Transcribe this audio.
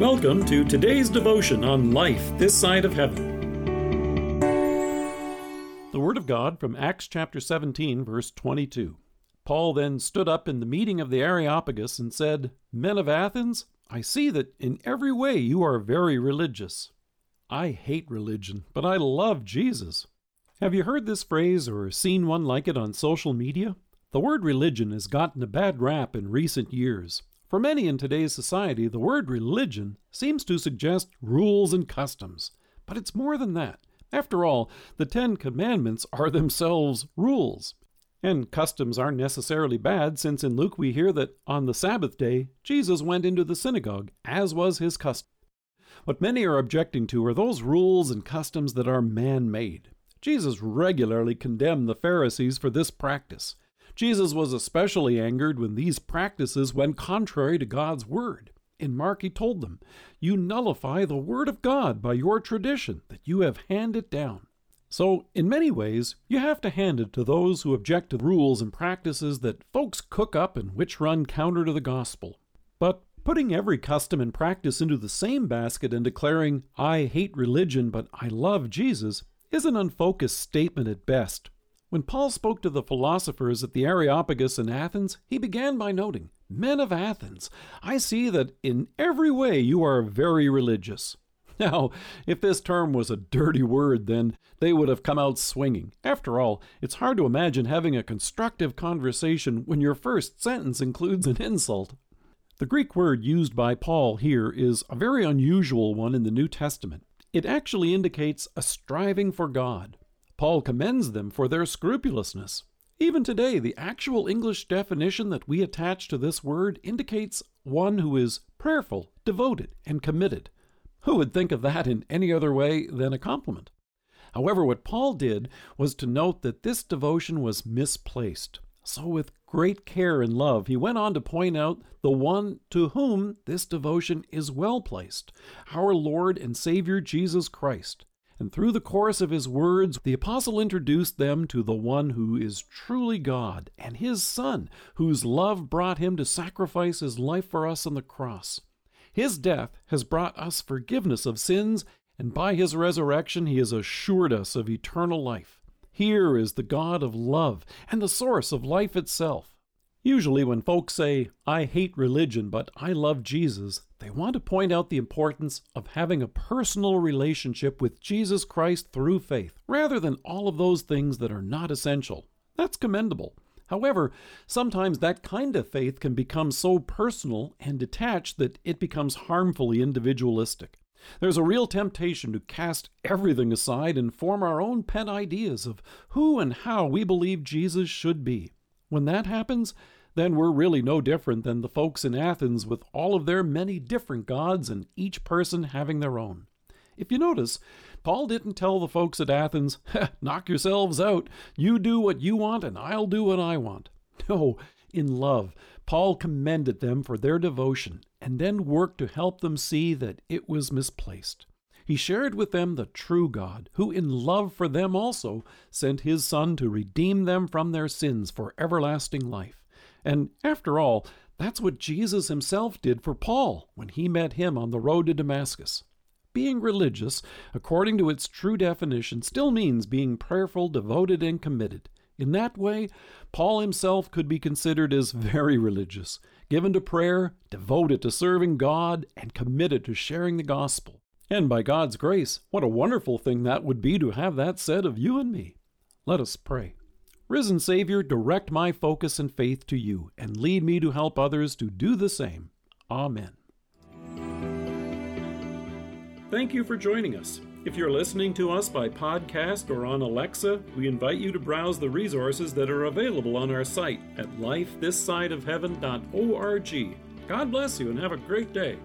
Welcome to today's devotion on life this side of heaven. The Word of God from Acts chapter 17, verse 22. Paul then stood up in the meeting of the Areopagus and said, Men of Athens, I see that in every way you are very religious. I hate religion, but I love Jesus. Have you heard this phrase or seen one like it on social media? The word religion has gotten a bad rap in recent years. For many in today's society, the word religion seems to suggest rules and customs. But it's more than that. After all, the Ten Commandments are themselves rules. And customs aren't necessarily bad, since in Luke we hear that on the Sabbath day, Jesus went into the synagogue, as was his custom. What many are objecting to are those rules and customs that are man made. Jesus regularly condemned the Pharisees for this practice. Jesus was especially angered when these practices went contrary to God's word. In Mark, he told them, You nullify the word of God by your tradition that you have handed down. So, in many ways, you have to hand it to those who object to rules and practices that folks cook up and which run counter to the gospel. But putting every custom and practice into the same basket and declaring, I hate religion but I love Jesus, is an unfocused statement at best. When Paul spoke to the philosophers at the Areopagus in Athens, he began by noting, Men of Athens, I see that in every way you are very religious. Now, if this term was a dirty word, then they would have come out swinging. After all, it's hard to imagine having a constructive conversation when your first sentence includes an insult. The Greek word used by Paul here is a very unusual one in the New Testament. It actually indicates a striving for God. Paul commends them for their scrupulousness. Even today, the actual English definition that we attach to this word indicates one who is prayerful, devoted, and committed. Who would think of that in any other way than a compliment? However, what Paul did was to note that this devotion was misplaced. So, with great care and love, he went on to point out the one to whom this devotion is well placed our Lord and Savior Jesus Christ. And through the course of his words, the apostle introduced them to the one who is truly God and his Son, whose love brought him to sacrifice his life for us on the cross. His death has brought us forgiveness of sins, and by his resurrection, he has assured us of eternal life. Here is the God of love and the source of life itself. Usually, when folks say, I hate religion, but I love Jesus, they want to point out the importance of having a personal relationship with Jesus Christ through faith, rather than all of those things that are not essential. That's commendable. However, sometimes that kind of faith can become so personal and detached that it becomes harmfully individualistic. There's a real temptation to cast everything aside and form our own pet ideas of who and how we believe Jesus should be. When that happens, then we're really no different than the folks in Athens with all of their many different gods and each person having their own. If you notice, Paul didn't tell the folks at Athens, knock yourselves out, you do what you want and I'll do what I want. No, in love, Paul commended them for their devotion and then worked to help them see that it was misplaced. He shared with them the true God, who in love for them also sent his Son to redeem them from their sins for everlasting life. And after all, that's what Jesus himself did for Paul when he met him on the road to Damascus. Being religious, according to its true definition, still means being prayerful, devoted, and committed. In that way, Paul himself could be considered as very religious, given to prayer, devoted to serving God, and committed to sharing the gospel. And by God's grace, what a wonderful thing that would be to have that said of you and me. Let us pray. Risen Savior, direct my focus and faith to you, and lead me to help others to do the same. Amen. Thank you for joining us. If you're listening to us by podcast or on Alexa, we invite you to browse the resources that are available on our site at lifethissideofheaven.org. God bless you and have a great day.